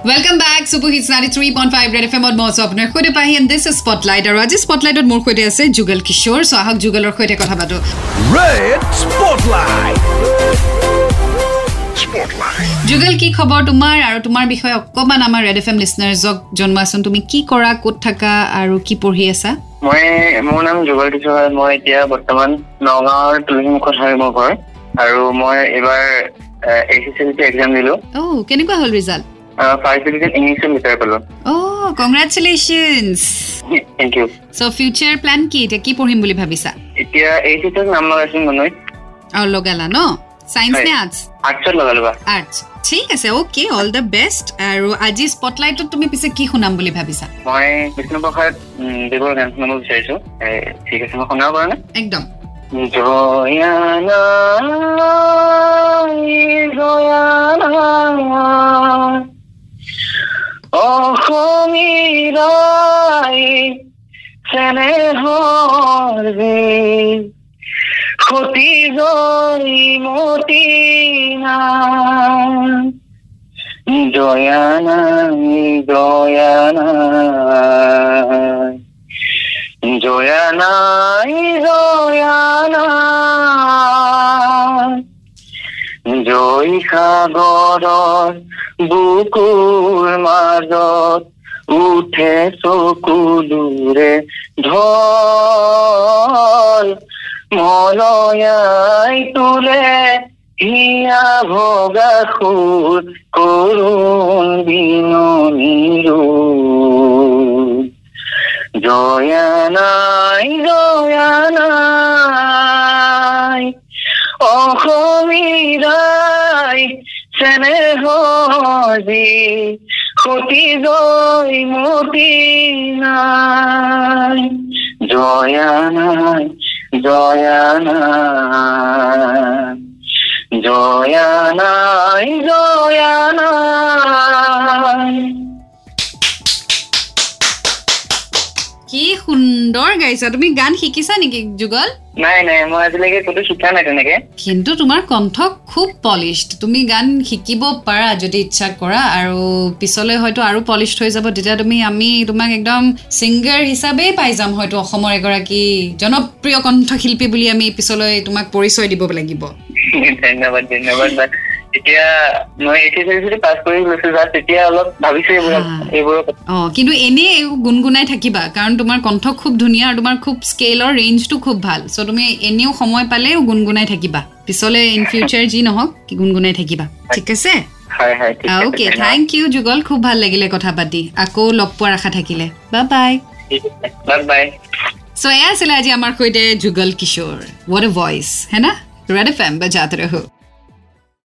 Welcome back super hits ninety three point five red F এমত মই আছোঁ আপোনাৰ সৈতে পাহি এণ্ড দিছ স্পটলাইট আৰু আজি স্পটলাইটত মোৰ সৈতে আছে যুগল কিশোৰ চ' আহক যুগলৰ সৈতে কথা পাতোঁ Red Spotlight. যুগল কি খবৰ তোমাৰ আৰু তোমাৰ বিষয়ে অকণমান আমাৰ ৰেড এফ এম লিচনাৰ্ছক জনোৱাচোন তুমি কি কৰা ক'ত থাকা আৰু কি পঢ়ি আছা মই মোৰ নাম যুগল কিশোৰ মই এতিয়া বৰ্তমান নগাঁৱৰ তুলসীমুখত হয় মোৰ ঘৰ আৰু মই এইবাৰ H S L C exam দিলো কেনেকুৱা হ'ল ৰিজাল্ট ফাৰ্ষ্ট ডিভিজন ইংলিছত লেটাৰ পালো অ' congratulations thank you so' future plan কি? এতিয়া কি পঢ়িম বুলি ভাবিছা? এতিয়া এইচ এছ নাম লগাইছো মনৈত আৰু লগালা ন? ছায়েন্স নে হয়। আৰ্টছ আৰ্টছত লগালো বা। আৰ্টছ ঠিক আছে অ'কে অল দ্য বেষ্ট আৰু আজি স্পটলাইটত তুমি পিছে কি শুনাম বুলি ভাবিছা? মই বিষ্ণুপ্ৰসাদ দেৱৰ গান শুনাব বিচাৰিছো। ঠিক আছে মই শুনাব পৰা নে একদম। জয়ানা জয়ানা অসমীৰাই চেনেহৰ সতী জয়ী মতি জয়ানা জয়ানা জয়ানাই জয়ানা জয় ওই সাগৰৰ বুকুৰ মাজত উঠে চকু চকুলোৰে ঢল। মলয়াই তোলে হিয়া ভগা সুর করুণ বিননীৰো জয়া নাই জয়া নাই অস চেনেহী সতী জয় মতি নাই জয়ানাই জয়ানাই জয়ানাই জয়ানাই কি সুন্দৰ গাইছা। তুমি গান শিকিছা নেকি যুগল? নাই নাই মই আজিলৈকে ক'তো শিকা নাই তেনেকে। কিন্তু তোমাৰ কণ্ঠ খুব পলিছড তুমি গান শিকিব পাৰা যদি ইচ্ছা কৰা আৰু পিছলৈ হয়তো আৰু পলিছড হৈ যাব। তেতিয়া তুমি আমি তোমাক একদম ছিংগাৰ হিচাপেই পাই যাম হয়তো অসমৰ এগৰাকী জনপ্ৰিয় কণ্ঠশিল্পী বুলি আমি পিছলৈ তোমাক পৰিচয় দিব লাগিব। ধন্যবাদ ধন্যবাদ। বাট এতিয়া মই H S L C pass কৰি লৈছো জাষ্ট তেতিয়া অলপ ভাবিছো এইবোৰক হা। এইবোৰৰ কথা। অঁ কিন্তু এনেই গুণগুণাই থাকিবা কাৰণ তোমাৰ কণ্ঠ খুব ধুনীয়া আৰু তোমাৰ খুব স্কেলৰ ৰেঞ্জটো খুব ভাল। চ' তুমি এনেও সময় পালেও গুণগুণাই থাকিবা। পিছলৈ ইন ফিউচাৰ যি নহওক গুণগুণাই থাকিবা। ঠিক আছে? অ'কে। Thank you Jugal. খুব ভাল লাগিলে কথা পাতি। আকৌ লগ পোৱাৰ আশা থাকিলে। বাই বাই বাই চ' এয়া আছিলে আজি আমাৰ সৈতে Jugal Kishore. Watt a voice হে না ৰেড এফ এম বজাতে ৰহো।